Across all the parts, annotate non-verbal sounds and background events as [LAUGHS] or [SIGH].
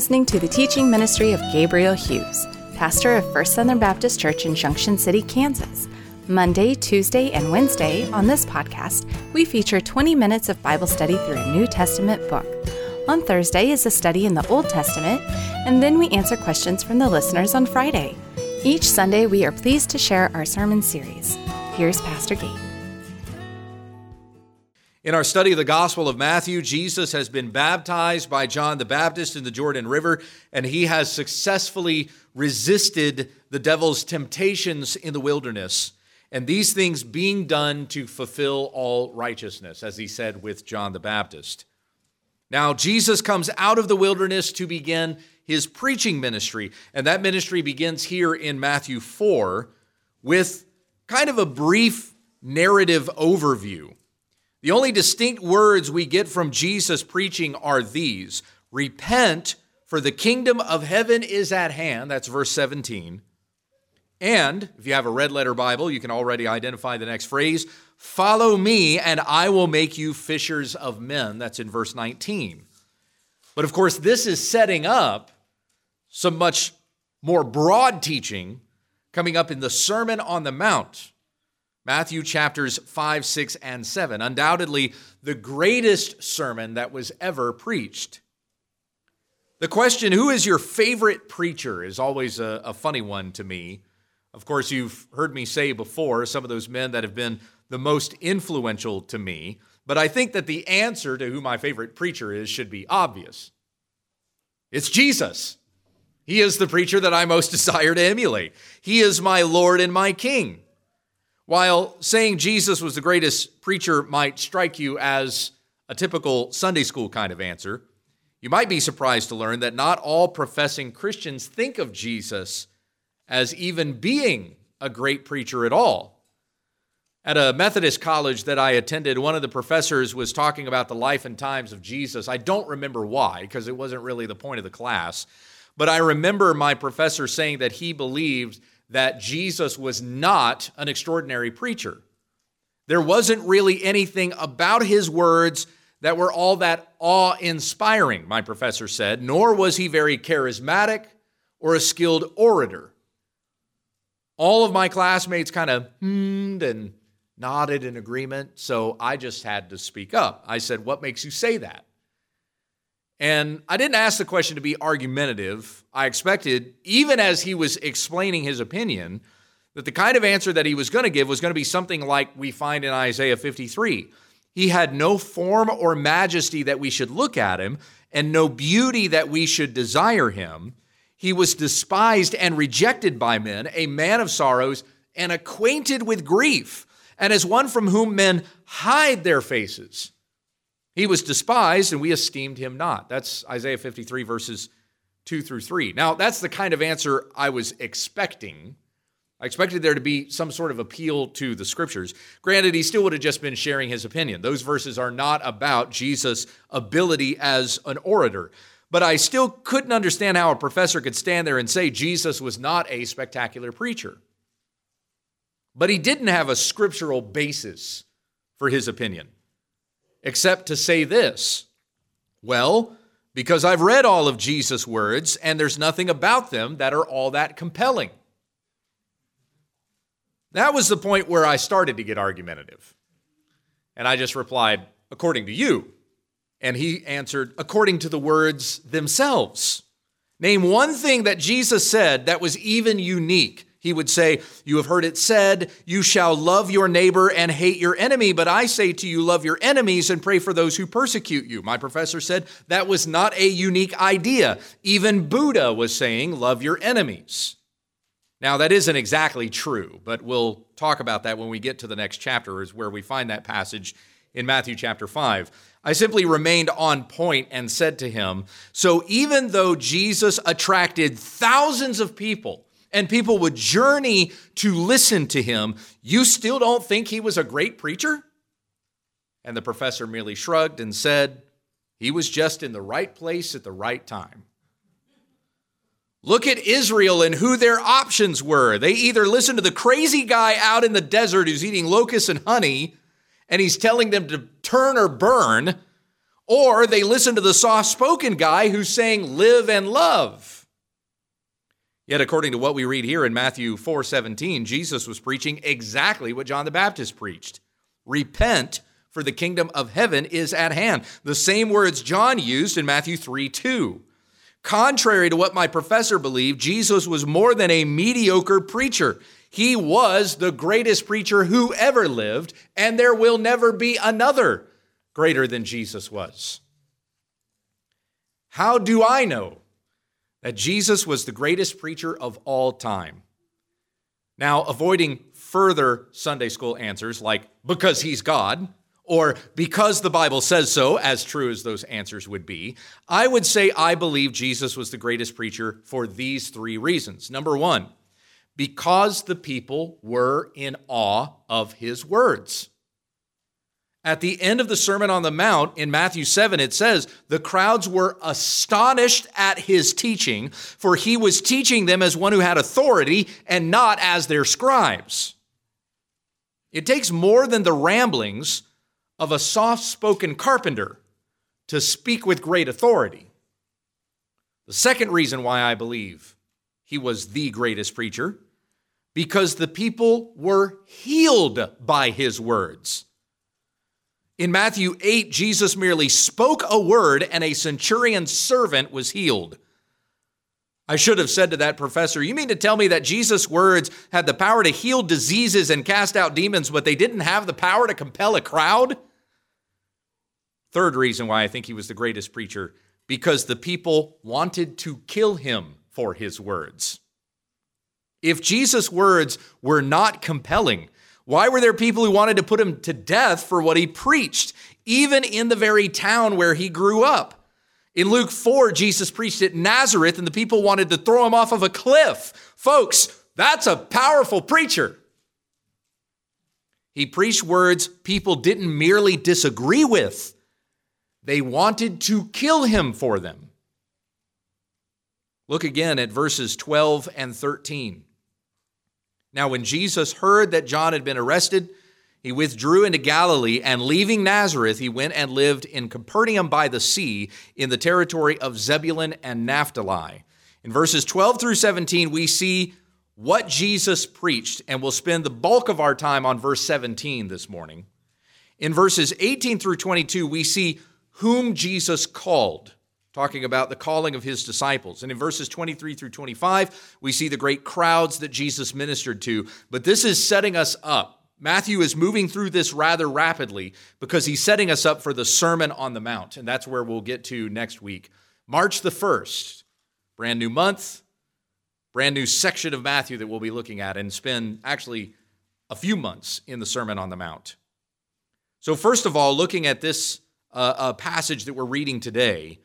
Listening to the teaching ministry of Gabriel Hughes, pastor of First Southern Baptist Church in Junction City, Kansas. Monday, Tuesday, and Wednesday on this podcast, we feature 20 minutes of Bible study through a New Testament book. On Thursday is a study in the Old Testament, and then we answer questions from the listeners on Friday. Each Sunday, we are pleased to share our sermon series. Here's Pastor Gabe. In our study of the Gospel of Matthew, Jesus has been baptized by John the Baptist in the Jordan River, and he has successfully resisted the devil's temptations in the wilderness. And these things being done to fulfill all righteousness, as he said with John the Baptist. Now, Jesus comes out of the wilderness to begin his preaching ministry, and that ministry begins here in Matthew 4 with kind of a brief narrative overview the only distinct words we get from Jesus preaching are these Repent, for the kingdom of heaven is at hand. That's verse 17. And if you have a red letter Bible, you can already identify the next phrase Follow me, and I will make you fishers of men. That's in verse 19. But of course, this is setting up some much more broad teaching coming up in the Sermon on the Mount. Matthew chapters 5, 6, and 7. Undoubtedly, the greatest sermon that was ever preached. The question, who is your favorite preacher, is always a, a, funny one to me. Of course, you've heard me say before some of those men that have been the most influential to me, but I think that the answer to who my favorite preacher is should be obvious. It's Jesus. He is the preacher that I most [LAUGHS] desire to emulate. He is my Lord and my King. While saying Jesus was the greatest preacher might strike you as a typical Sunday school kind of answer, you might be surprised to learn that not all professing Christians think of Jesus as even being a great preacher at all. At a Methodist college that I attended, one of the professors was talking about the life and times of Jesus. I don't remember why, because it wasn't really the point of the class. But I remember my professor saying that he believed that Jesus was not an extraordinary preacher. There wasn't really anything about his words that were all that awe inspiring, my professor said, nor was he very charismatic or a skilled orator. All of my classmates kind of hummed and nodded in agreement, so I just had to speak up. I said, What makes you say that? And I didn't ask the question to be argumentative. I expected, even as he was explaining his opinion, that the kind of answer that he was going to give was going to be something like we find in Isaiah 53. He had no form or majesty that we should look at him, and no beauty that we should desire him. He was despised and rejected by men, a man of sorrows and acquainted with grief, and as one from whom men hide their faces. He was despised and we esteemed him not. That's Isaiah 53, verses 2 through 3. Now, that's the kind of answer I was expecting. I expected there to be some sort of appeal to the scriptures. Granted, he still would have just been sharing his opinion. Those verses are not about Jesus' ability as an orator. But I still couldn't understand how a professor could stand there and say Jesus was not a spectacular preacher. But he didn't have a scriptural basis for his opinion except to say this Well, because I've read all of Jesus' words and there's nothing about them that are all that compelling. That was the point where I started to get argumentative. And I just replied, according to you. And he answered, according to the words themselves. Name one thing that Jesus said that was even unique he would say, You have heard it said, You shall love your neighbor and hate your enemy. But I say to you, love your enemies and pray for those who persecute you. My professor said that was not a unique idea. Even Buddha was saying, Love your enemies. Now, that isn't exactly true, but we'll talk about that when we get to the next chapter, is where we find that passage in Matthew chapter 5. I simply remained on point and said to him, So even though Jesus attracted thousands of people, and people would journey to listen to him, you still don't think he was a great preacher? And the professor merely shrugged and said, He was just in the right place at the right time. Look at Israel and who their options were. They either listen to the crazy guy out in the desert who's eating locusts and honey, and he's telling them to turn or burn, or they listen to the soft spoken guy who's saying, live and love. Yet, according to what we read here in Matthew 4 17, Jesus was preaching exactly what John the Baptist preached repent, for the kingdom of heaven is at hand. The same words John used in Matthew 3 2. Contrary to what my professor believed, Jesus was more than a mediocre preacher. He was the greatest preacher who ever lived, and there will never be another greater than Jesus was. How do I know that Jesus was the greatest preacher of all time? Now, avoiding further Sunday school answers like because he's God or because the Bible says so, as true as those answers would be, I would say I believe Jesus was the greatest preacher for these three reasons. Number one, because the people were in awe of his words. At the end of the Sermon on the Mount in Matthew 7, it says, The crowds were astonished at his teaching, for he was teaching them as one who had authority and not as their scribes. It takes more than the ramblings of a soft spoken carpenter to speak with great authority. The second reason why I believe he was the greatest preacher, because the people were healed by his words. In Matthew 8, Jesus merely spoke a word and a centurion's servant was healed. I should have said to that professor, You mean to tell me that Jesus' words had the power to heal diseases and cast out demons, but they didn't have the power to compel a crowd? Third reason why I think he was the greatest preacher because the people wanted to kill him for his words. If Jesus' words were not compelling, why were there people who wanted to put him to death for what he preached, even in the very town where he grew up? In Luke 4, Jesus preached at Nazareth and the people wanted to throw him off of a cliff. Folks, that's a powerful preacher. He preached words people didn't merely disagree with, they wanted to kill him for them. Look again at verses 12 and 13. Now, when Jesus heard that John had been arrested, he withdrew into Galilee, and leaving Nazareth, he went and lived in Capernaum by the sea in the territory of Zebulun and Naphtali. In verses 12 through 17, we see what Jesus preached, and we'll spend the bulk of our time on verse 17 this morning. In verses 18 through 22, we see whom Jesus called, talking about the calling of his disciples. And in verses 23 through 25, we see the great crowds that Jesus ministered to. But this is setting us up. Matthew is moving through this rather rapidly because he's setting us up for the Sermon on the Mount. And that's where we'll get to next week. March the 1st, brand new month, brand new section of Matthew that we'll be looking at and spend actually a few months in the Sermon on the Mount. So, first of all, looking at this uh, uh, passage that we're reading today,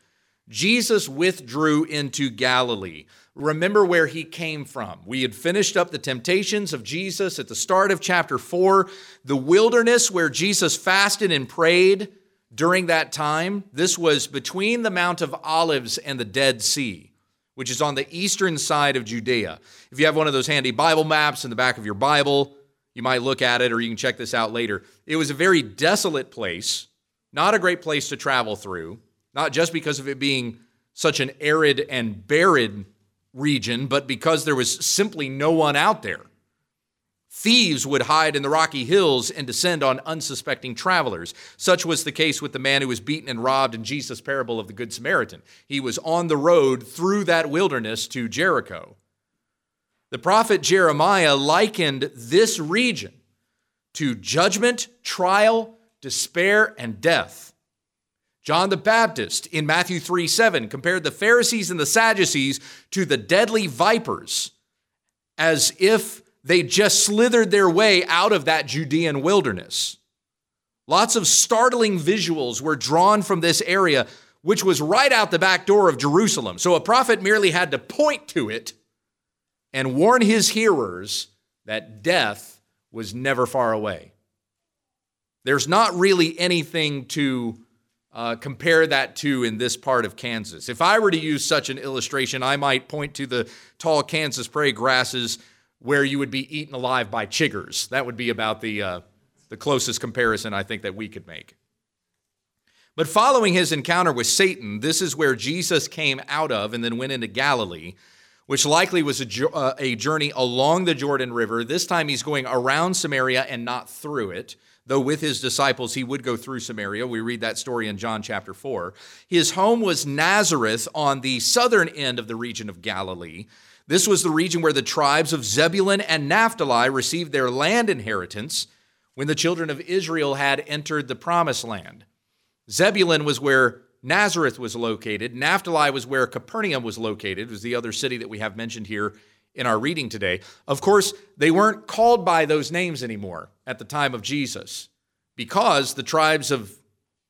Jesus withdrew into Galilee. Remember where he came from. We had finished up the temptations of Jesus at the start of chapter 4, the wilderness where Jesus fasted and prayed during that time. This was between the Mount of Olives and the Dead Sea, which is on the eastern side of Judea. If you have one of those handy Bible maps in the back of your Bible, you might look at it or you can check this out later. It was a very desolate place not a great place to travel through, not just because of it being such an arid and barren region, but because there was simply no one out there. Thieves would hide in the rocky hills and descend on unsuspecting travelers. Such was the case with the man who was beaten and robbed in Jesus' parable of the Good Samaritan. He was on the road through that wilderness to Jericho. The prophet Jeremiah likened this region to judgment, trial, despair, and death. John the Baptist in Matthew 3 7 compared the Pharisees and the Sadducees to the deadly vipers as if they just slithered their way out of that Judean wilderness. Lots of startling visuals were drawn from this area, which was right out the back door of Jerusalem. So a prophet merely had to point to it and warn his hearers that death was never far away. There's not really anything to uh, compare that to in this part of Kansas. If I were to use such an illustration, I might point to the tall Kansas prairie grasses where you would be eaten alive by chiggers. That would be about the, uh, the closest comparison I think that we could make. But following his encounter with Satan, this is where Jesus came out of and then went into Galilee, which likely was a, uh, a journey along the Jordan River. This time he's going around Samaria and not through it, though with his disciples he would go through Samaria. We read that story in John chapter 4. His home was Nazareth on the southern end of the region of Galilee. This was the region where the tribes of Zebulun and Naphtali received their land inheritance when the children of Israel had entered the promised land. Zebulun was where Nazareth was located. Naphtali was where Capernaum was located, it was the other city that we have mentioned here in our reading today. Of course, they weren't called by those names anymore at the time of Jesus because the tribes of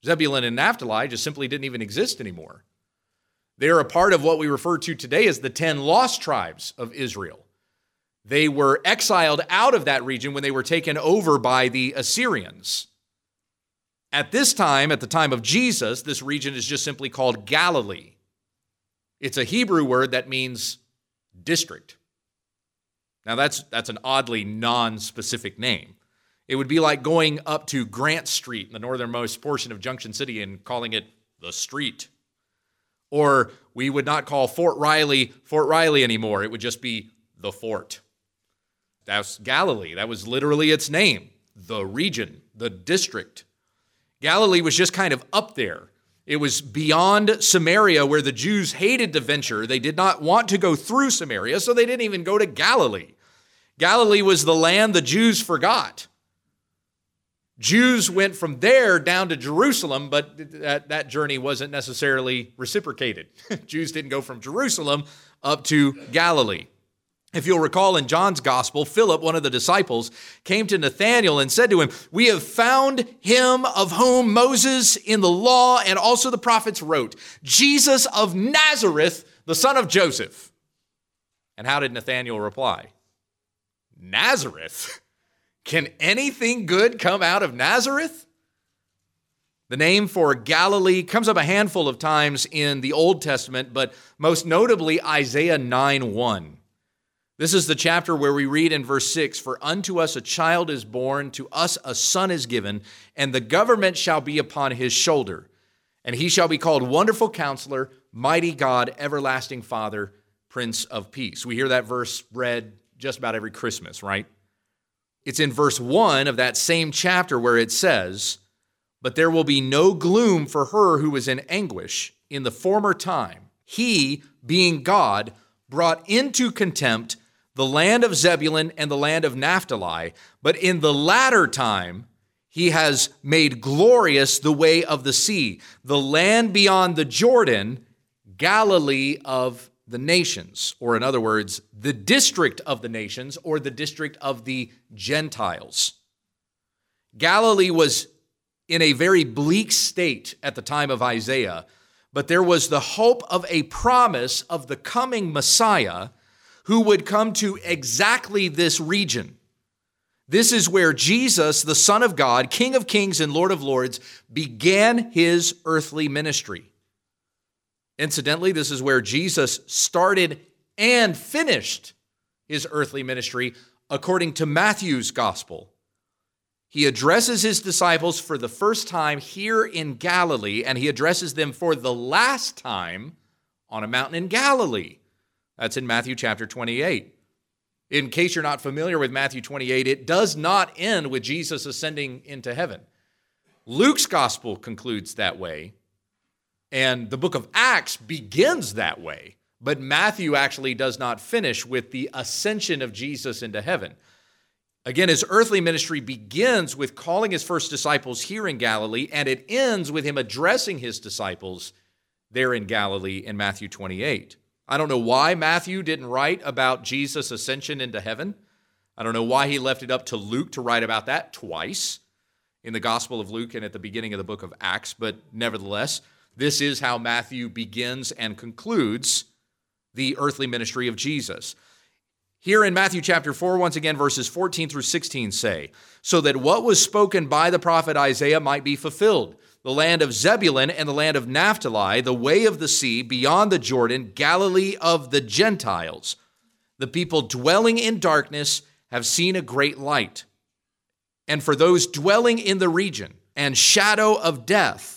Zebulun and Naphtali just simply didn't even exist anymore. They're a part of what we refer to today as the 10 lost tribes of Israel. They were exiled out of that region when they were taken over by the Assyrians. At this time, at the time of Jesus, this region is just simply called Galilee. It's a Hebrew word that means district. Now, that's, that's an oddly non specific name. It would be like going up to Grant Street in the northernmost portion of Junction City and calling it the street. Or we would not call Fort Riley Fort Riley anymore. It would just be the fort. That's Galilee. That was literally its name, the region, the district. Galilee was just kind of up there. It was beyond Samaria where the Jews hated to venture. They did not want to go through Samaria, so they didn't even go to Galilee. Galilee was the land the Jews forgot. Jews went from there down to Jerusalem, but that, that journey wasn't necessarily reciprocated. [LAUGHS] Jews didn't go from Jerusalem up to Galilee. If you'll recall in John's gospel, Philip, one of the disciples, came to Nathanael and said to him, We have found him of whom Moses in the law and also the prophets wrote, Jesus of Nazareth, the son of Joseph. And how did Nathanael reply? Nazareth? Can anything good come out of Nazareth? The name for Galilee comes up a handful of times in the Old Testament, but most notably Isaiah 9 1. This is the chapter where we read in verse 6 For unto us a child is born, to us a son is given, and the government shall be upon his shoulder. And he shall be called Wonderful Counselor, Mighty God, Everlasting Father, Prince of Peace. We hear that verse read just about every Christmas, right? It's in verse 1 of that same chapter where it says, But there will be no gloom for her who was in anguish in the former time. He, being God, brought into contempt the land of Zebulun and the land of Naphtali, but in the latter time, he has made glorious the way of the sea, the land beyond the Jordan, Galilee of the nations, or in other words, the district of the nations, or the district of the Gentiles. Galilee was in a very bleak state at the time of Isaiah, but there was the hope of a promise of the coming Messiah who would come to exactly this region. This is where Jesus, the Son of God, King of Kings and Lord of Lords, began his earthly ministry. Incidentally, this is where Jesus started and finished his earthly ministry according to Matthew's gospel. He addresses his disciples for the first time here in Galilee, and he addresses them for the last time on a mountain in Galilee. That's in Matthew chapter 28. In case you're not familiar with Matthew 28, it does not end with Jesus ascending into heaven. Luke's gospel concludes that way, and the book of Acts begins that way, but Matthew actually does not finish with the ascension of Jesus into heaven. Again, his earthly ministry begins with calling his first disciples here in Galilee, and it ends with him addressing his disciples there in Galilee in Matthew 28. I don't know why Matthew didn't write about Jesus' ascension into heaven. I don't know why he left it up to Luke to write about that twice in the Gospel of Luke and at the beginning of the book of Acts, but nevertheless, this is how Matthew begins and concludes the earthly ministry of Jesus. Here in Matthew chapter 4, once again, verses 14 through 16 say, So that what was spoken by the prophet Isaiah might be fulfilled the land of Zebulun and the land of Naphtali, the way of the sea, beyond the Jordan, Galilee of the Gentiles. The people dwelling in darkness have seen a great light. And for those dwelling in the region and shadow of death,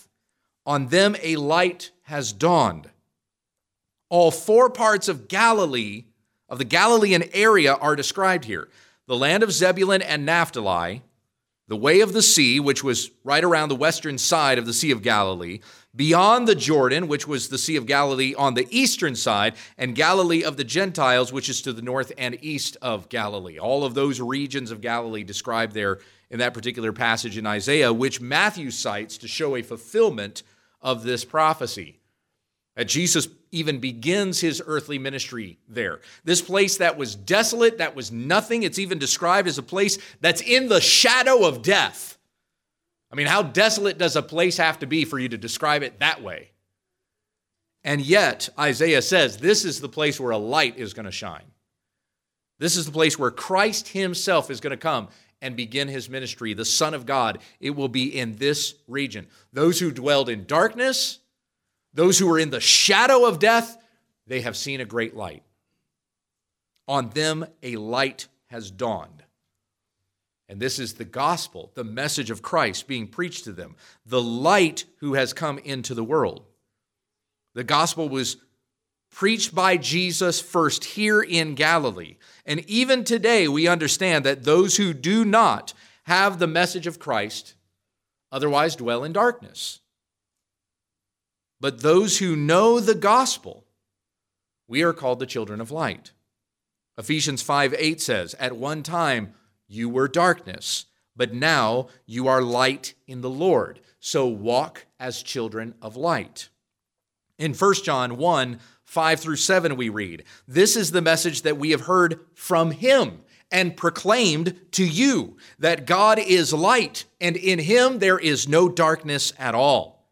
On them a light has dawned. All four parts of Galilee, of the Galilean area, are described here the land of Zebulun and Naphtali, the way of the sea, which was right around the western side of the Sea of Galilee, beyond the Jordan, which was the Sea of Galilee on the eastern side, and Galilee of the Gentiles, which is to the north and east of Galilee. All of those regions of Galilee described there in that particular passage in Isaiah, which Matthew cites to show a fulfillment of this prophecy. That Jesus even begins his earthly ministry there. This place that was desolate, that was nothing, it's even described as a place that's in the shadow of death. I mean, how desolate does a place have to be for you to describe it that way? And yet, Isaiah says this is the place where a light is going to shine. This is the place where Christ himself is going to come and begin his ministry, the Son of God. It will be in this region. Those who dwelled in darkness, those who were in the shadow of death, they have seen a great light. On them a light has dawned. And this is the gospel, the message of Christ being preached to them, the light who has come into the world. The gospel was preached by Jesus first here in Galilee. And even today, we understand that those who do not have the message of Christ otherwise dwell in darkness. But those who know the gospel, we are called the children of light. Ephesians 5 8 says, At one time, you were darkness, but now you are light in the Lord. So walk as children of light. In 1 John 1 5 through 7, we read, This is the message that we have heard from him and proclaimed to you that God is light, and in him there is no darkness at all.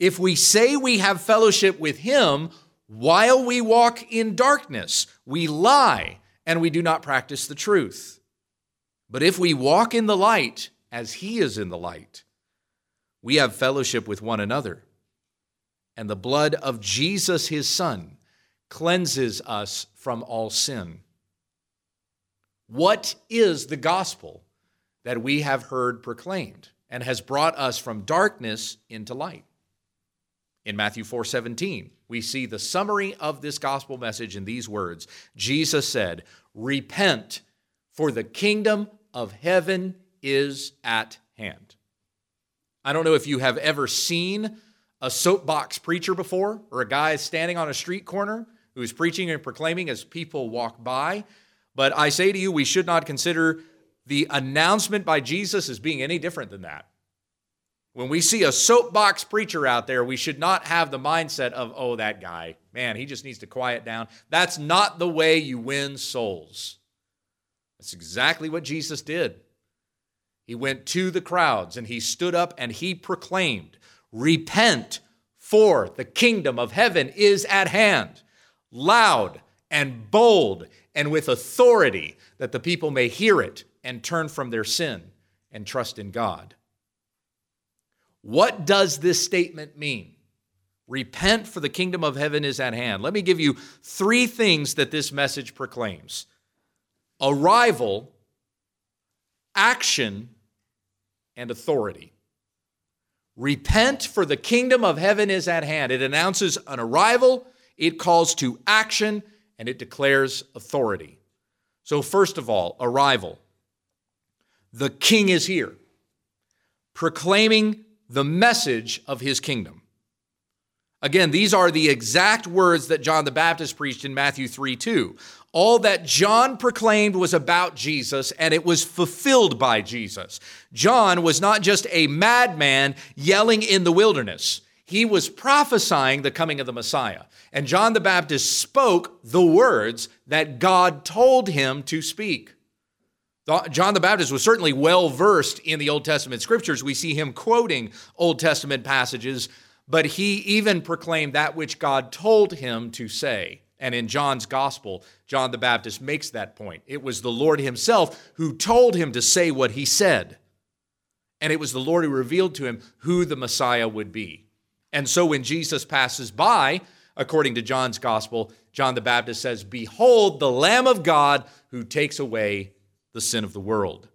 If we say we have fellowship with him while we walk in darkness, we lie and we do not practice the truth. But if we walk in the light as he is in the light, we have fellowship with one another. And the blood of Jesus, his son, cleanses us from all sin. What is the gospel that we have heard proclaimed and has brought us from darkness into light? In Matthew 4:17, we see the summary of this gospel message in these words. Jesus said, "Repent, for the kingdom of heaven is at hand. I don't know if you have ever seen a soapbox preacher before or a guy standing on a street corner who's preaching and proclaiming as people walk by. But I say to you, we should not consider the announcement by Jesus as being any different than that. When we see a soapbox preacher out there, we should not have the mindset of, oh, that guy, man, he just needs to quiet down. That's not the way you win souls. That's exactly what Jesus did. He went to the crowds and he stood up and he proclaimed, Repent, for the kingdom of heaven is at hand. Loud and bold and with authority, that the people may hear it and turn from their sin and trust in God. What does this statement mean? Repent, for the kingdom of heaven is at hand. Let me give you three things that this message proclaims arrival, action, and authority. Repent, for the kingdom of heaven is at hand. It announces an arrival, it calls to action, and it declares authority. So, first of all, arrival. The king is here, proclaiming the message of his kingdom. Again, these are the exact words that John the Baptist preached in Matthew 3 2. All that John proclaimed was about Jesus, and it was fulfilled by Jesus. John was not just a madman yelling in the wilderness, he was prophesying the coming of the Messiah. And John the Baptist spoke the words that God told him to speak. John the Baptist was certainly well versed in the Old Testament scriptures. We see him quoting Old Testament passages, but he even proclaimed that which God told him to say. And in John's gospel, John the Baptist makes that point. It was the Lord himself who told him to say what he said. And it was the Lord who revealed to him who the Messiah would be. And so when Jesus passes by, according to John's gospel, John the Baptist says, Behold, the Lamb of God who takes away the sin of the world.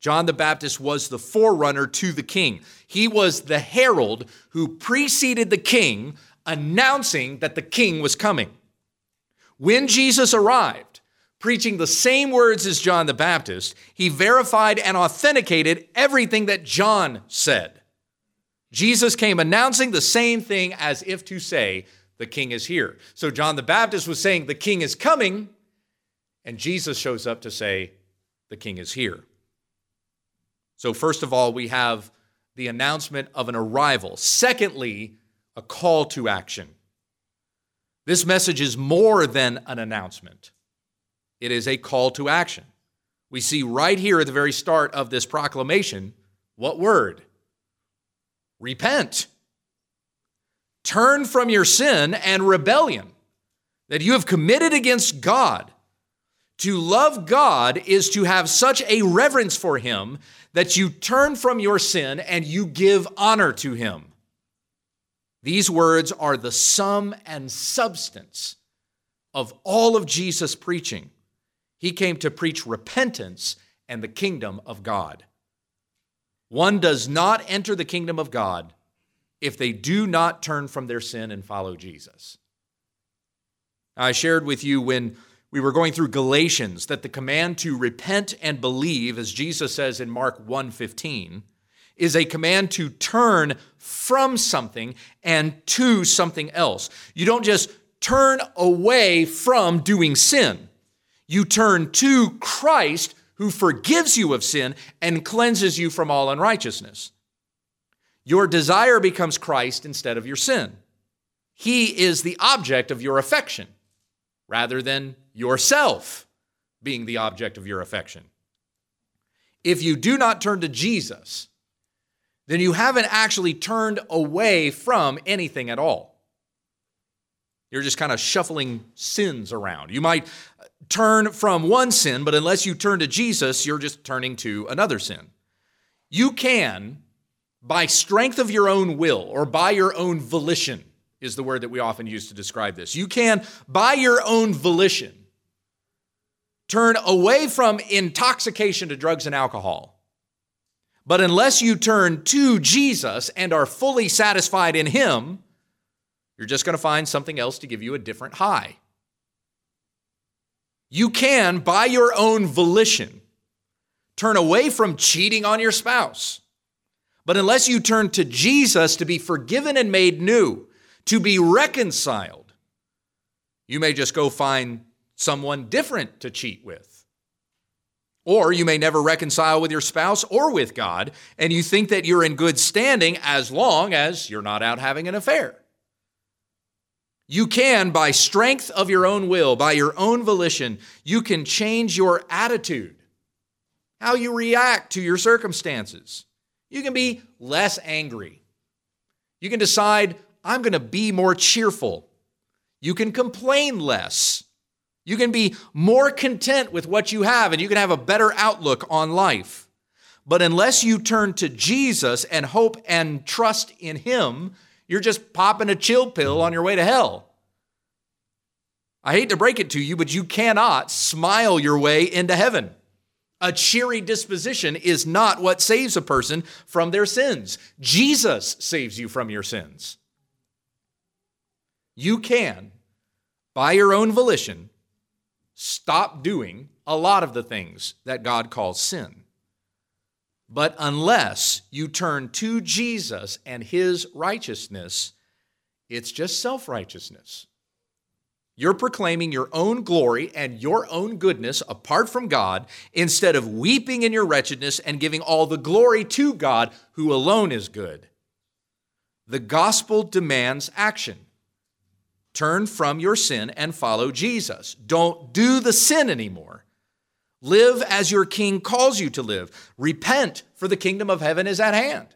John the Baptist was the forerunner to the king. He was the herald who preceded the king, announcing that the king was coming. When Jesus arrived, preaching the same words as John the Baptist, he verified and authenticated everything that John said. Jesus came announcing the same thing as if to say, The king is here. So John the Baptist was saying, The king is coming, and Jesus shows up to say, The king is here. So, first of all, we have the announcement of an arrival. Secondly, a call to action. This message is more than an announcement, it is a call to action. We see right here at the very start of this proclamation what word? Repent. Turn from your sin and rebellion that you have committed against God. To love God is to have such a reverence for Him that you turn from your sin and you give honor to him. These words are the sum and substance of all of Jesus' preaching. He came to preach repentance and the kingdom of God. One does not enter the kingdom of God if they do not turn from their sin and follow Jesus. I shared with you when we were going through Galatians that the command to repent and believe as Jesus says in Mark 1:15 is a command to turn from something and to something else. You don't just turn away from doing sin. You turn to Christ who forgives you of sin and cleanses you from all unrighteousness. Your desire becomes Christ instead of your sin. He is the object of your affection rather than yourself being the object of your affection. If you do not turn to Jesus, then you haven't actually turned away from anything at all. You're just kind of shuffling sins around. You might turn from one sin, but unless you turn to Jesus, you're just turning to another sin. You can, by strength of your own will or by your own volition, is the word that we often use to describe this. You can, by your own volition, turn away from intoxication to drugs and alcohol. But unless you turn to Jesus and are fully satisfied in Him, you're just going to find something else to give you a different high. You can, by your own volition, turn away from cheating on your spouse. But unless you turn to Jesus to be forgiven and made new, to be reconciled, you may just go find someone different to cheat with. Or you may never reconcile with your spouse or with God, and you think that you're in good standing as long as you're not out having an affair. You can, by strength of your own will, by your own volition, you can change your attitude, how you react to your circumstances. You can be less angry. You can decide, I'm going to be more cheerful. You can complain less. You can be more content with what you have and you can have a better outlook on life. But unless you turn to Jesus and hope and trust in Him, you're just popping a chill pill on your way to hell. I hate to break it to you, but you cannot smile your way into heaven. A cheery disposition is not what saves a person from their sins. Jesus saves you from your sins. You can, by your own volition, stop doing a lot of the things that God calls sin. But unless you turn to Jesus and his righteousness, it's just self righteousness. You're proclaiming your own glory and your own goodness apart from God instead of weeping in your wretchedness and giving all the glory to God who alone is good. The gospel demands action. Turn from your sin and follow Jesus. Don't do the sin anymore. Live as your king calls you to live. Repent, for the kingdom of heaven is at hand.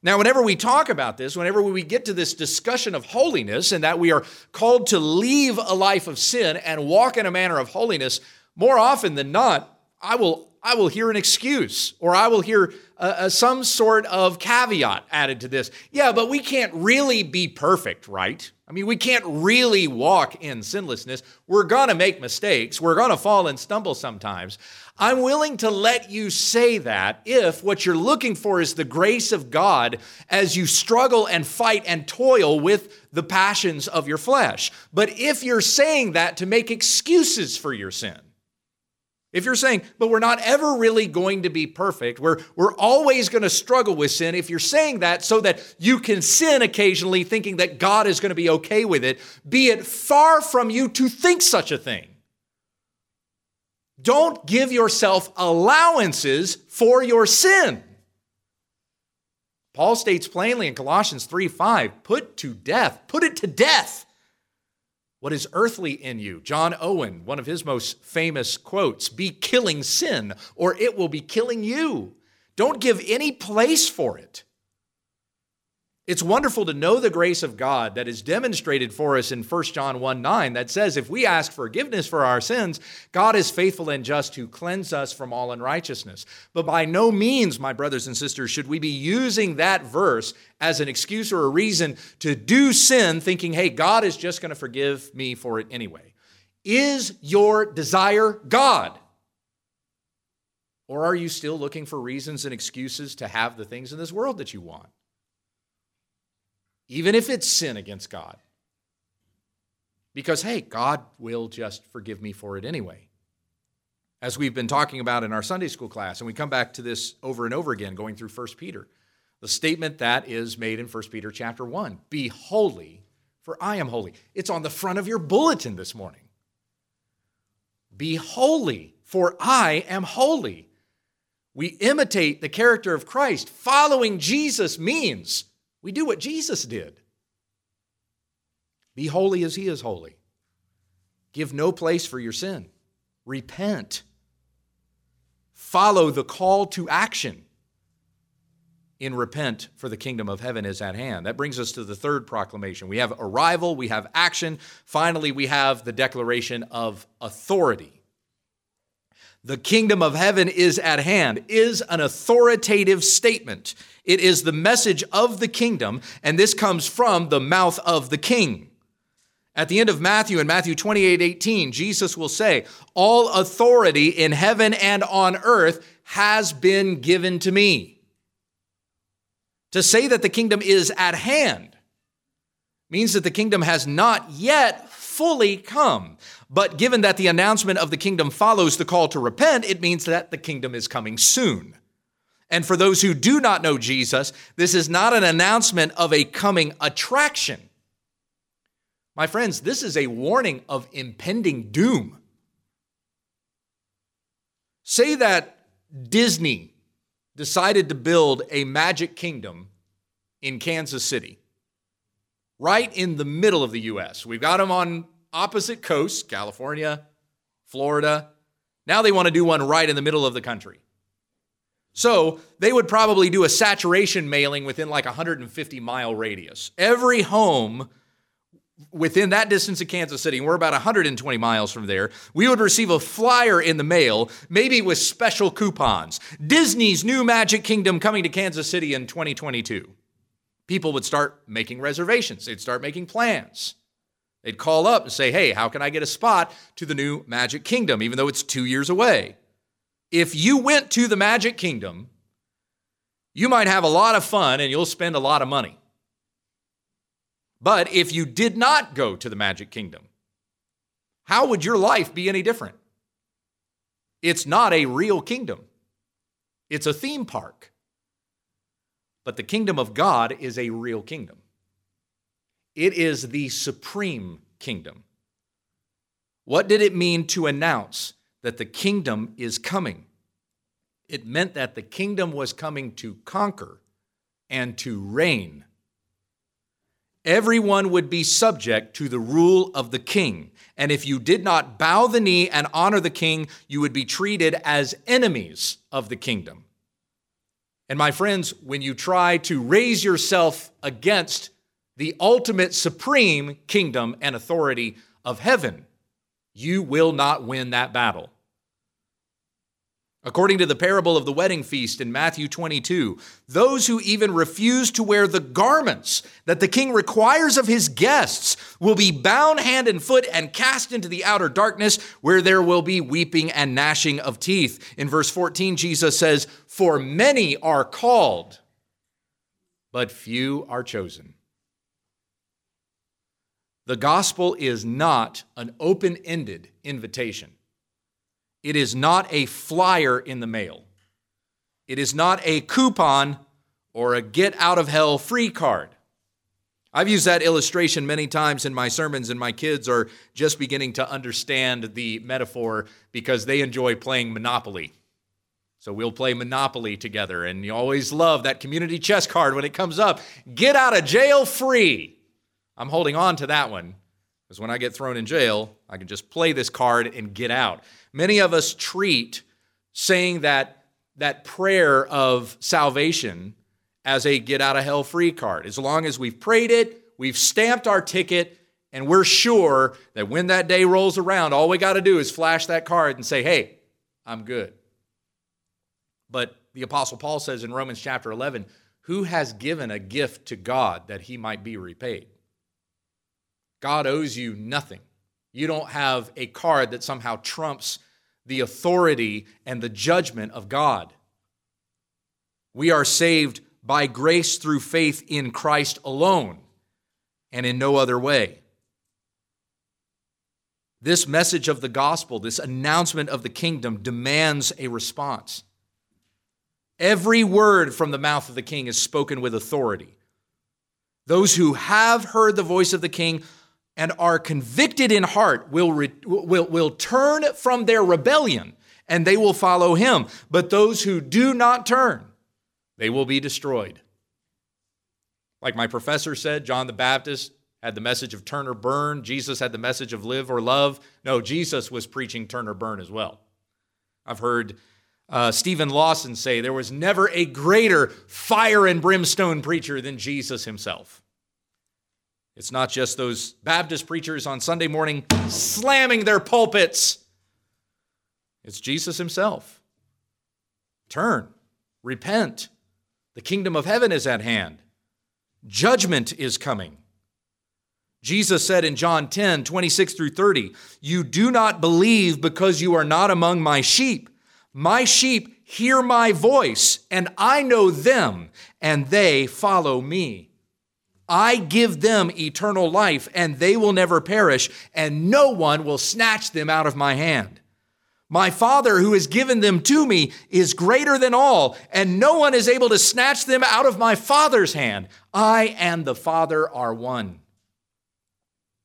Now, whenever we talk about this, whenever we get to this discussion of holiness and that we are called to leave a life of sin and walk in a manner of holiness, more often than not, I will I will hear an excuse or I will hear uh, uh, some sort of caveat added to this. Yeah, but we can't really be perfect, right? I mean, we can't really walk in sinlessness. We're going to make mistakes. We're going to fall and stumble sometimes. I'm willing to let you say that if what you're looking for is the grace of God as you struggle and fight and toil with the passions of your flesh. But if you're saying that to make excuses for your sin, if you're saying, but we're not ever really going to be perfect, we're, we're always going to struggle with sin, if you're saying that so that you can sin occasionally thinking that God is going to be okay with it, be it far from you to think such a thing. Don't give yourself allowances for your sin. Paul states plainly in Colossians 3 5, put to death, put it to death what is earthly in you. John Owen, one of his most famous quotes be killing sin, or it will be killing you. Don't give any place for it. It's wonderful to know the grace of God that is demonstrated for us in 1 John 1 9 that says, if we ask forgiveness for our sins, God is faithful and just to cleanse us from all unrighteousness. But by no means, my brothers and sisters, should we be using that verse as an excuse or a reason to do sin, thinking, hey, God is just going to forgive me for it anyway. Is your desire God? Or are you still looking for reasons and excuses to have the things in this world that you want? Even if it's sin against God. Because, hey, God will just forgive me for it anyway. As we've been talking about in our Sunday school class, and we come back to this over and over again going through 1 Peter, the statement that is made in 1 Peter chapter 1 Be holy, for I am holy. It's on the front of your bulletin this morning. Be holy, for I am holy. We imitate the character of Christ. Following Jesus means we do what Jesus did be holy as he is holy. Give no place for your sin. Repent. Follow the call to action in repent, for the kingdom of heaven is at hand. That brings us to the third proclamation. We have arrival, we have action. Finally, we have the declaration of authority. The kingdom of heaven is at hand is an authoritative statement. It is the message of the kingdom, and this comes from the mouth of the king. At the end of Matthew, in Matthew 28 18, Jesus will say, All authority in heaven and on earth has been given to me. To say that the kingdom is at hand means that the kingdom has not yet fully come. But given that the announcement of the kingdom follows the call to repent, it means that the kingdom is coming soon. And for those who do not know Jesus, this is not an announcement of a coming attraction. My friends, this is a warning of impending doom. Say that Disney decided to build a magic kingdom in Kansas City, right in the middle of the US. We've got them on opposite coasts, California, Florida. Now they want to do one right in the middle of the country. So they would probably do a saturation mailing within like a 150 mile radius. Every home within that distance of Kansas City, and we're about 120 miles from there, we would receive a flyer in the mail, maybe with special coupons. Disney's new Magic Kingdom coming to Kansas City in 2022. People would start making reservations, they'd start making plans. They'd call up and say, Hey, how can I get a spot to the new Magic Kingdom, even though it's two years away? If you went to the Magic Kingdom, you might have a lot of fun and you'll spend a lot of money. But if you did not go to the Magic Kingdom, how would your life be any different? It's not a real kingdom, it's a theme park. But the kingdom of God is a real kingdom. It is the supreme kingdom. What did it mean to announce that the kingdom is coming? It meant that the kingdom was coming to conquer and to reign. Everyone would be subject to the rule of the king. And if you did not bow the knee and honor the king, you would be treated as enemies of the kingdom. And my friends, when you try to raise yourself against the ultimate supreme kingdom and authority of heaven, you will not win that battle. According to the parable of the wedding feast in Matthew 22, those who even refuse to wear the garments that the king requires of his guests will be bound hand and foot and cast into the outer darkness where there will be weeping and gnashing of teeth. In verse 14, Jesus says, For many are called, but few are chosen. The gospel is not an open ended invitation. It is not a flyer in the mail. It is not a coupon or a get out of hell free card. I've used that illustration many times in my sermons, and my kids are just beginning to understand the metaphor because they enjoy playing Monopoly. So we'll play Monopoly together, and you always love that Community Chest card when it comes up. Get out of jail free. I'm holding on to that one because when I get thrown in jail, I can just play this card and get out. Many of us treat saying that, that prayer of salvation as a get out of hell free card. As long as we've prayed it, we've stamped our ticket, and we're sure that when that day rolls around, all we got to do is flash that card and say, hey, I'm good. But the Apostle Paul says in Romans chapter 11, who has given a gift to God that he might be repaid? God owes you nothing. You don't have a card that somehow trumps the authority and the judgment of God. We are saved by grace through faith in Christ alone and in no other way. This message of the gospel, this announcement of the kingdom, demands a response. Every word from the mouth of the king is spoken with authority. Those who have heard the voice of the king and are convicted in heart will, re, will, will turn from their rebellion and they will follow him. But those who do not turn, they will be destroyed. Like my professor said, John the Baptist had the message of turn or burn. Jesus had the message of live or love. No, Jesus was preaching turn or burn as well. I've heard uh, Steven Lawson say there was never a greater fire and brimstone preacher than Jesus himself. It's not just those Baptist preachers on Sunday morning slamming their pulpits. It's Jesus himself. Turn, repent. The kingdom of heaven is at hand. Judgment is coming. Jesus said in John 10, 26 through 30, You do not believe because you are not among my sheep. My sheep hear my voice, and I know them, and they follow me. I give them eternal life, and they will never perish, and no one will snatch them out of my hand. My Father, who has given them to me, is greater than all, and no one is able to snatch them out of my Father's hand. I and the Father are one.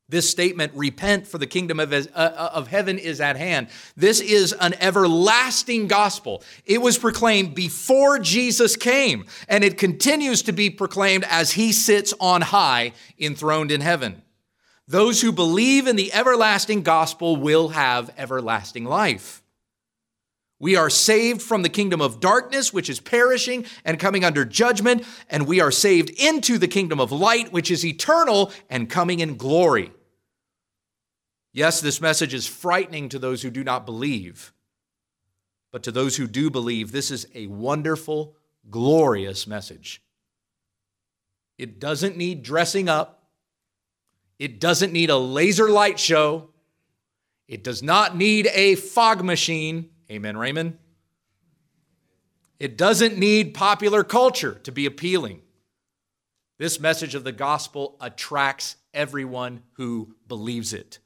This statement, repent for the kingdom of, uh, uh, of heaven is at hand. This is an everlasting gospel. It was proclaimed before Jesus came, and it continues to be proclaimed as he sits on high, enthroned in heaven. Those who believe in the everlasting gospel will have everlasting life. We are saved from the kingdom of darkness, which is perishing and coming under judgment, and we are saved into the kingdom of light, which is eternal and coming in glory. Yes, this message is frightening to those who do not believe, but to those who do believe, this is a wonderful, glorious message. It doesn't need dressing up, it doesn't need a laser light show, it does not need a fog machine. Amen, Raymond. It doesn't need popular culture to be appealing. This message of the gospel attracts everyone who believes it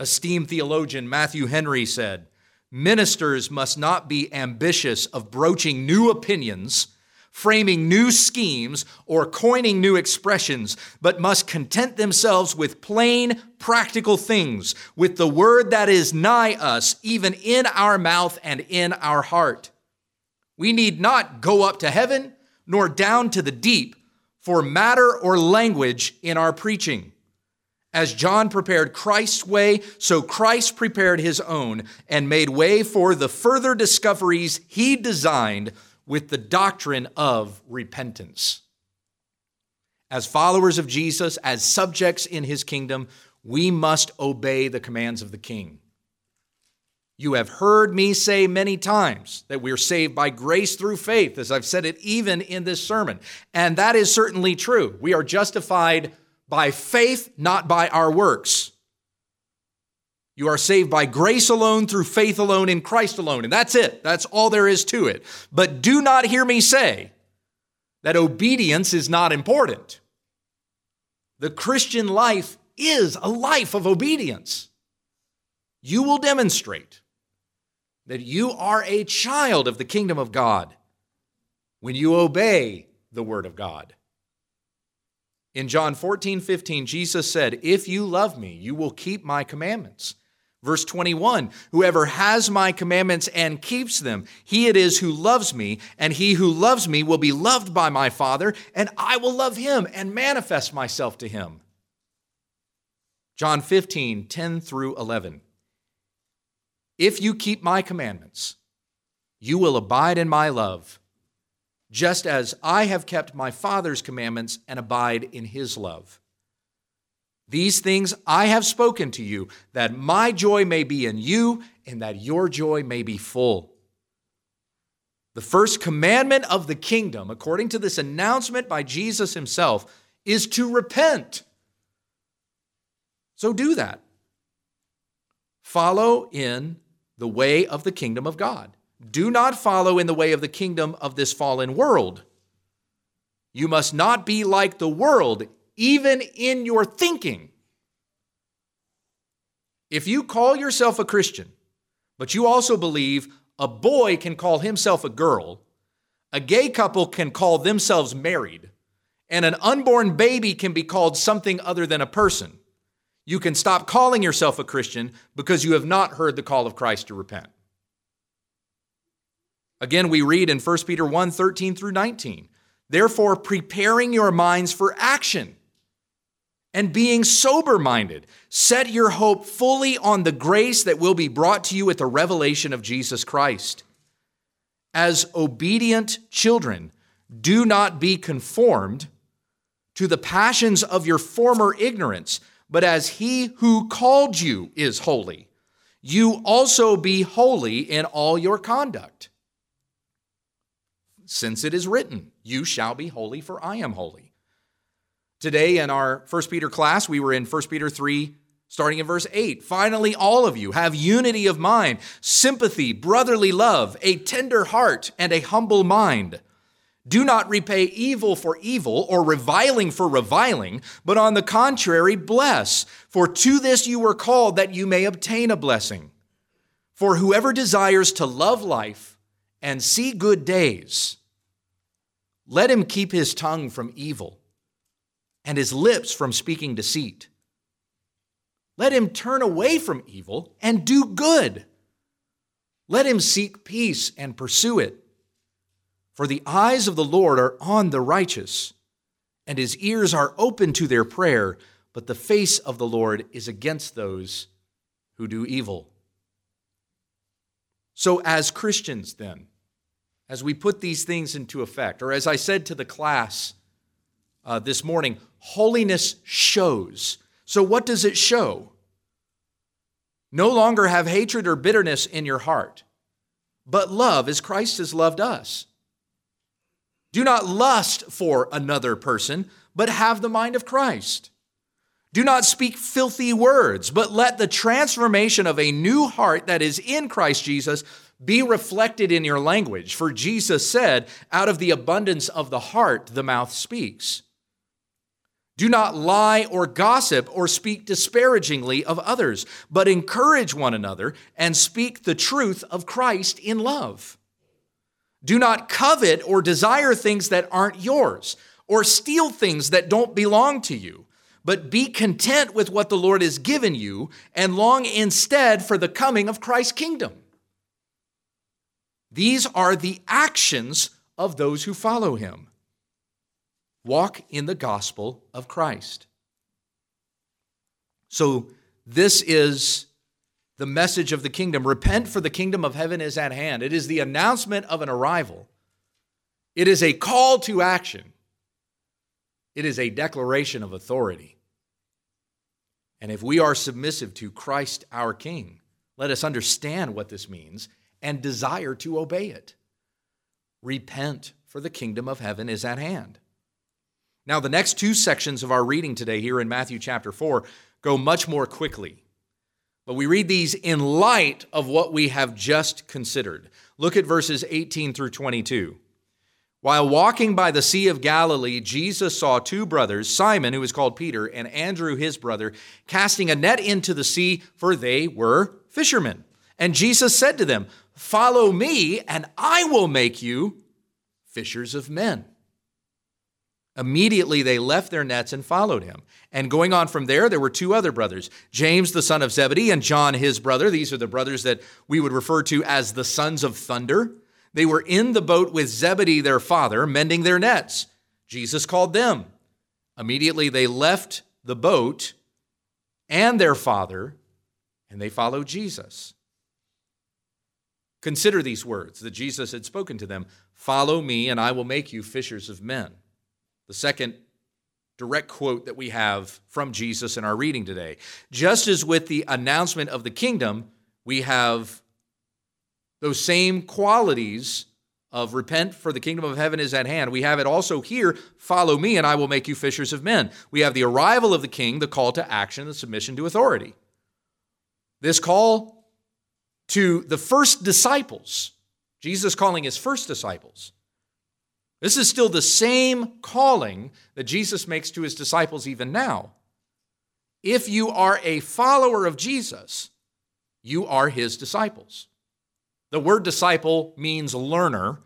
esteemed theologian Matthew Henry said, Ministers must not be ambitious of broaching new opinions, framing new schemes, or coining new expressions, but must content themselves with plain, practical things, with the word that is nigh us, even in our mouth and in our heart. We need not go up to heaven nor down to the deep for matter or language in our preaching. As John prepared Christ's way, so Christ prepared his own and made way for the further discoveries he designed with the doctrine of repentance. As followers of Jesus, as subjects in his kingdom, we must obey the commands of the king. You have heard me say many times that we are saved by grace through faith, as I've said it even in this sermon. And that is certainly true. We are justified by faith, not by our works. You are saved by grace alone, through faith alone, in Christ alone. And that's it. That's all there is to it. But do not hear me say that obedience is not important. The Christian life is a life of obedience. You will demonstrate that you are a child of the kingdom of God when you obey the word of God. In John 14, 15, Jesus said, If you love me, you will keep my commandments. Verse 21 Whoever has my commandments and keeps them, he it is who loves me, and he who loves me will be loved by my Father, and I will love him and manifest myself to him. John 15, 10 through 11. If you keep my commandments, you will abide in my love, just as I have kept my Father's commandments and abide in his love. These things I have spoken to you, that my joy may be in you, and that your joy may be full. The first commandment of the kingdom, according to this announcement by Jesus himself, is to repent. So do that. Follow in the way of the kingdom of God. Do not follow in the way of the kingdom of this fallen world. You must not be like the world, even in your thinking. If you call yourself a Christian, but you also believe a boy can call himself a girl, a gay couple can call themselves married, and an unborn baby can be called something other than a person, you can stop calling yourself a Christian because you have not heard the call of Christ to repent. Again, we read in 1 Peter 1 13 through 19. Therefore, preparing your minds for action and being sober minded, set your hope fully on the grace that will be brought to you at the revelation of Jesus Christ. As obedient children, do not be conformed to the passions of your former ignorance but as he who called you is holy, you also be holy in all your conduct. Since it is written, You shall be holy, for I am holy. Today in our 1 Peter class, we were in 1 Peter 3, starting in verse 8. Finally, all of you have unity of mind, sympathy, brotherly love, a tender heart, and a humble mind. Do not repay evil for evil or reviling for reviling, but on the contrary, bless. For to this you were called that you may obtain a blessing. For whoever desires to love life and see good days, let him keep his tongue from evil and his lips from speaking deceit. Let him turn away from evil and do good. Let him seek peace and pursue it. For the eyes of the Lord are on the righteous, and his ears are open to their prayer, but the face of the Lord is against those who do evil. So, as Christians, then, as we put these things into effect, or as I said to the class uh, this morning, holiness shows. So, what does it show? No longer have hatred or bitterness in your heart, but love as Christ has loved us. Do not lust for another person, but have the mind of Christ. Do not speak filthy words, but let the transformation of a new heart that is in Christ Jesus be reflected in your language. For Jesus said, Out of the abundance of the heart, the mouth speaks. Do not lie or gossip or speak disparagingly of others, but encourage one another and speak the truth of Christ in love. Do not covet or desire things that aren't yours, or steal things that don't belong to you, but be content with what the Lord has given you and long instead for the coming of Christ's kingdom. These are the actions of those who follow him. Walk in the gospel of Christ. So, this is the message of the kingdom. Repent, for the kingdom of heaven is at hand. It is the announcement of an arrival, it is a call to action, it is a declaration of authority. And if we are submissive to Christ our King, let us understand what this means and desire to obey it. Repent, for the kingdom of heaven is at hand. Now, the next two sections of our reading today here in Matthew chapter 4 go much more quickly. But we read these in light of what we have just considered. Look at verses 18 through 22. While walking by the Sea of Galilee, Jesus saw two brothers, Simon, who is called Peter, and Andrew, his brother, casting a net into the sea, for they were fishermen. And Jesus said to them, Follow me, and I will make you fishers of men. Immediately they left their nets and followed him. And going on from there, there were two other brothers James, the son of Zebedee, and John, his brother. These are the brothers that we would refer to as the sons of thunder. They were in the boat with Zebedee, their father, mending their nets. Jesus called them. Immediately they left the boat and their father, and they followed Jesus. Consider these words that Jesus had spoken to them Follow me, and I will make you fishers of men. The second direct quote that we have from Jesus in our reading today. Just as with the announcement of the kingdom, we have those same qualities of repent for the kingdom of heaven is at hand. We have it also here follow me and I will make you fishers of men. We have the arrival of the king, the call to action, the submission to authority. This call to the first disciples, Jesus calling his first disciples. This is still the same calling that Jesus makes to his disciples even now. If you are a follower of Jesus, you are his disciples. The word disciple means learner.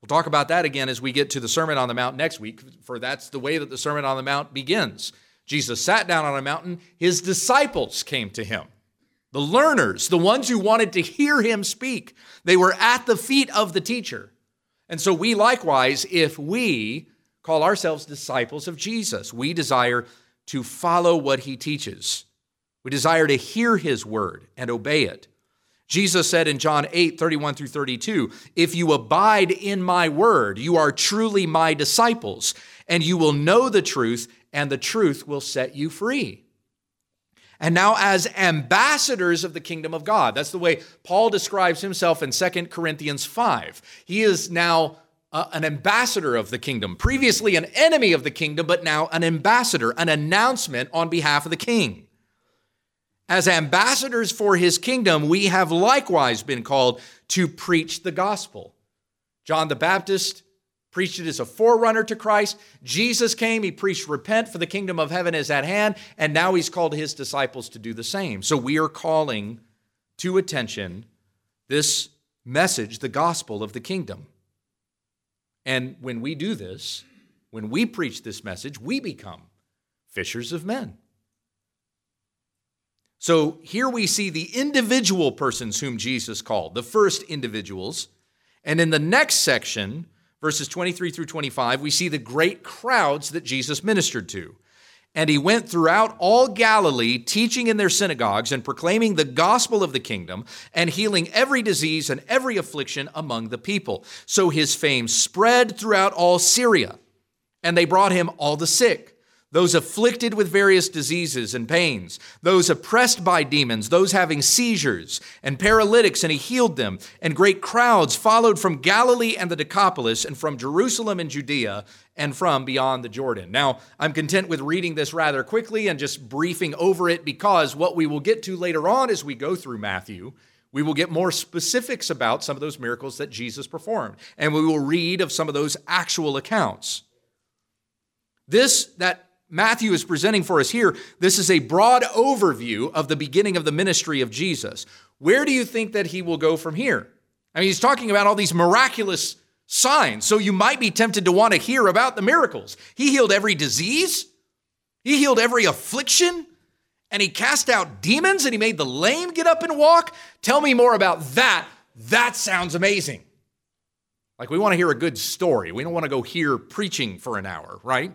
We'll talk about that again as we get to the Sermon on the Mount next week, for that's the way that the Sermon on the Mount begins. Jesus sat down on a mountain, his disciples came to him. The learners, the ones who wanted to hear him speak, they were at the feet of the teacher. And so we likewise, if we call ourselves disciples of Jesus, we desire to follow what he teaches. We desire to hear his word and obey it. Jesus said in John 8, 31 through 32, If you abide in my word, you are truly my disciples, and you will know the truth, and the truth will set you free. And now, as ambassadors of the kingdom of God, that's the way Paul describes himself in 2 Corinthians 5. He is now uh, an ambassador of the kingdom, previously an enemy of the kingdom, but now an ambassador, an announcement on behalf of the king. As ambassadors for his kingdom, we have likewise been called to preach the gospel. John the Baptist preached it as a forerunner to Christ. Jesus came, he preached, Repent, for the kingdom of heaven is at hand. And now he's called his disciples to do the same. So we are calling to attention this message, the gospel of the kingdom. And when we do this, when we preach this message, we become fishers of men. So here we see the individual persons whom Jesus called, the first individuals. And in the next section, verses 23 through 25, we see the great crowds that Jesus ministered to. And he went throughout all Galilee, teaching in their synagogues and proclaiming the gospel of the kingdom and healing every disease and every affliction among the people. So his fame spread throughout all Syria, and they brought him all the sick those afflicted with various diseases and pains, those oppressed by demons, those having seizures and paralytics, and he healed them. And great crowds followed from Galilee and the Decapolis, and from Jerusalem and Judea, and from beyond the Jordan. Now, I'm content with reading this rather quickly and just briefing over it because what we will get to later on as we go through Matthew we will get more specifics about some of those miracles that Jesus performed, and we will read of some of those actual accounts. This, that Matthew is presenting for us here, this is a broad overview of the beginning of the ministry of Jesus. Where do you think that he will go from here? I mean, he's talking about all these miraculous signs, so you might be tempted to want to hear about the miracles. He healed every disease, he healed every affliction, and he cast out demons and he made the lame get up and walk. Tell me more about that. That sounds amazing. Like, we want to hear a good story. We don't want to go hear preaching for an hour, right?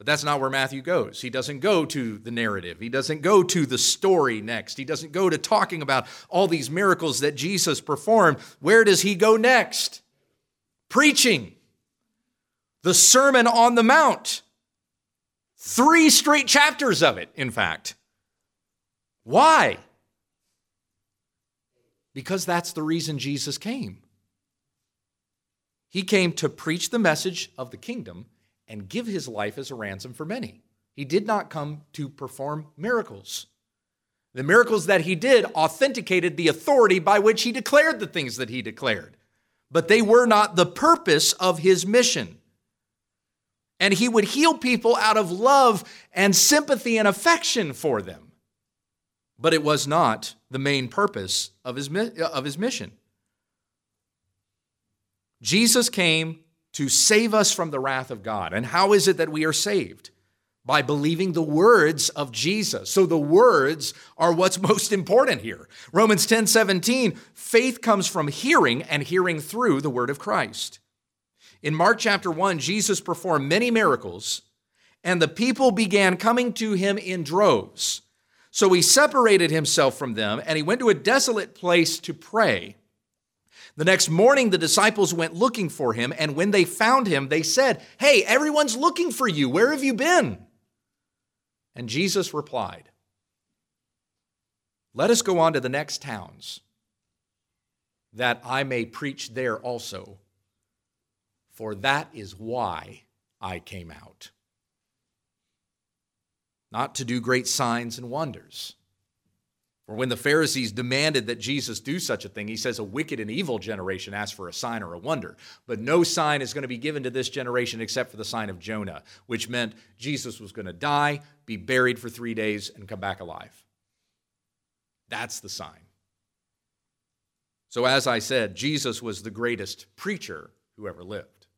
But that's not where Matthew goes. He doesn't go to the narrative. He doesn't go to the story next. He doesn't go to talking about all these miracles that Jesus performed. Where does he go next? Preaching. The Sermon on the Mount. Three straight chapters of it, in fact. Why? Because that's the reason Jesus came. He came to preach the message of the kingdom and give his life as a ransom for many. He did not come to perform miracles. The miracles that he did authenticated the authority by which he declared the things that he declared, but they were not the purpose of his mission. And he would heal people out of love and sympathy and affection for them. But it was not the main purpose of his, of his mission. Jesus came to save us from the wrath of God. And how is it that we are saved? By believing the words of Jesus. So the words are what's [LAUGHS] most important here. Romans 10 17, faith comes from hearing and hearing through the word of Christ. In Mark chapter 1, Jesus performed many miracles, and the people began coming to him in droves. So he separated himself from them, and he went to a desolate place to pray. The next morning, the disciples went looking for him, and when they found him, they said, Hey, everyone's looking for you. Where have you been? And Jesus replied, Let us go on to the next towns, that I may preach there also, for that is why I came out. Not to do great signs and wonders or when the Pharisees demanded that Jesus do such a thing, he says, A wicked and evil generation asks for a sign or a wonder. But no sign is going to be given to this generation except for the sign of Jonah, which meant Jesus was going to die, be buried for three days, and come back alive. That's the sign. So, as I said, Jesus was the greatest preacher who ever lived.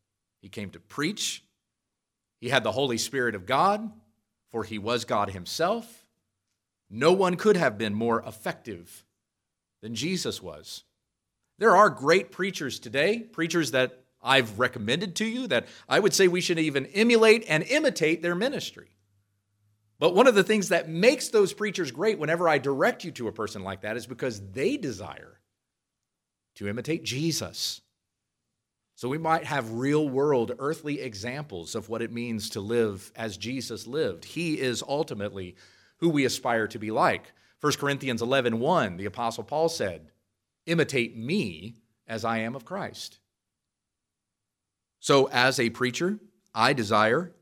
He came to preach, he had the Holy Spirit of God, for he was God himself. No one could have been more effective than Jesus was. There are great preachers today, preachers that I've recommended to you that I would say we should even emulate and imitate their ministry. But one of the things that makes those preachers great whenever I direct you to a person like that is because they desire to imitate Jesus. So we might have real world earthly examples of what it means to live as Jesus lived. He is ultimately who we aspire to be like. 1 Corinthians 11 1, the Apostle Paul said, Imitate me as I am of Christ. So, as a preacher, I desire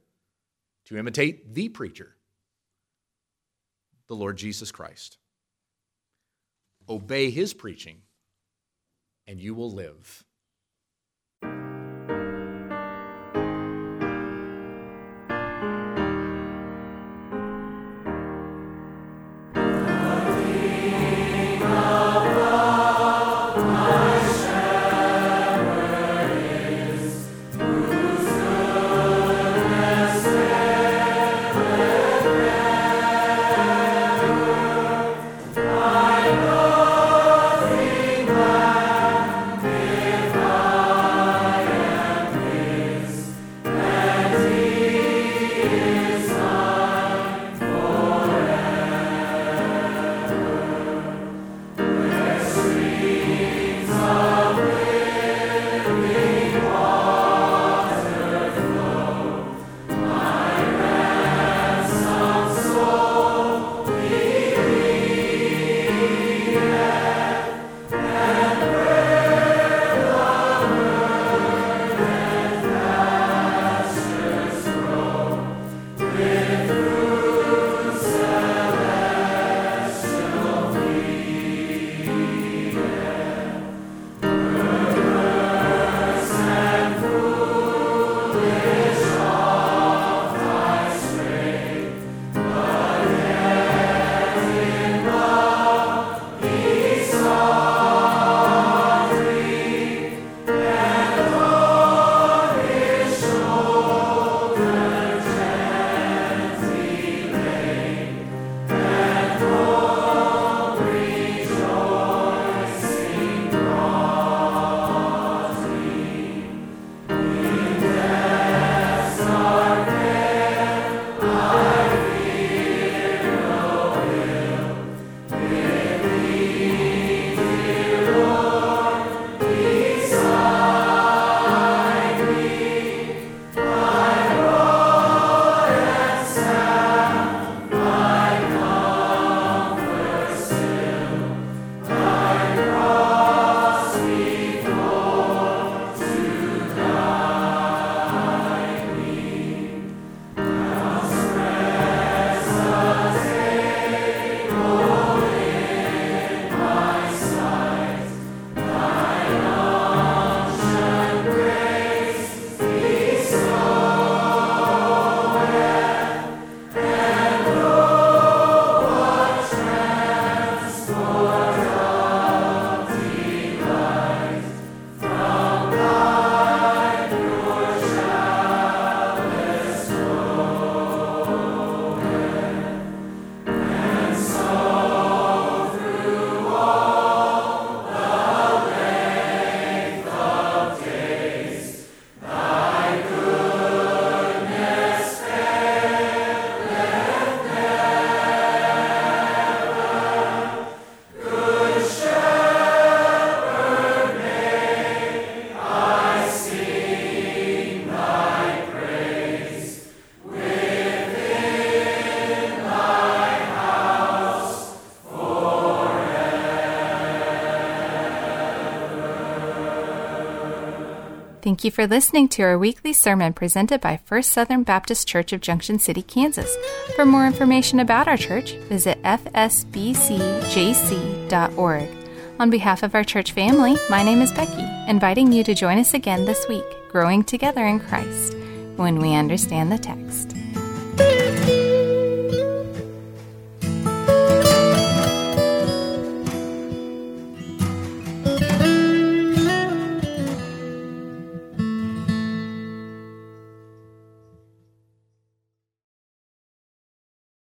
to imitate the preacher, the Lord Jesus Christ. Obey his preaching, and you will live. Thank you for listening to our weekly sermon presented by First Southern Baptist Church of Junction City, Kansas. For more information about our church, visit fsbcjc.org. On behalf of our church family, my name is Becky, inviting you to join us again this week, growing together in Christ, when we understand the text.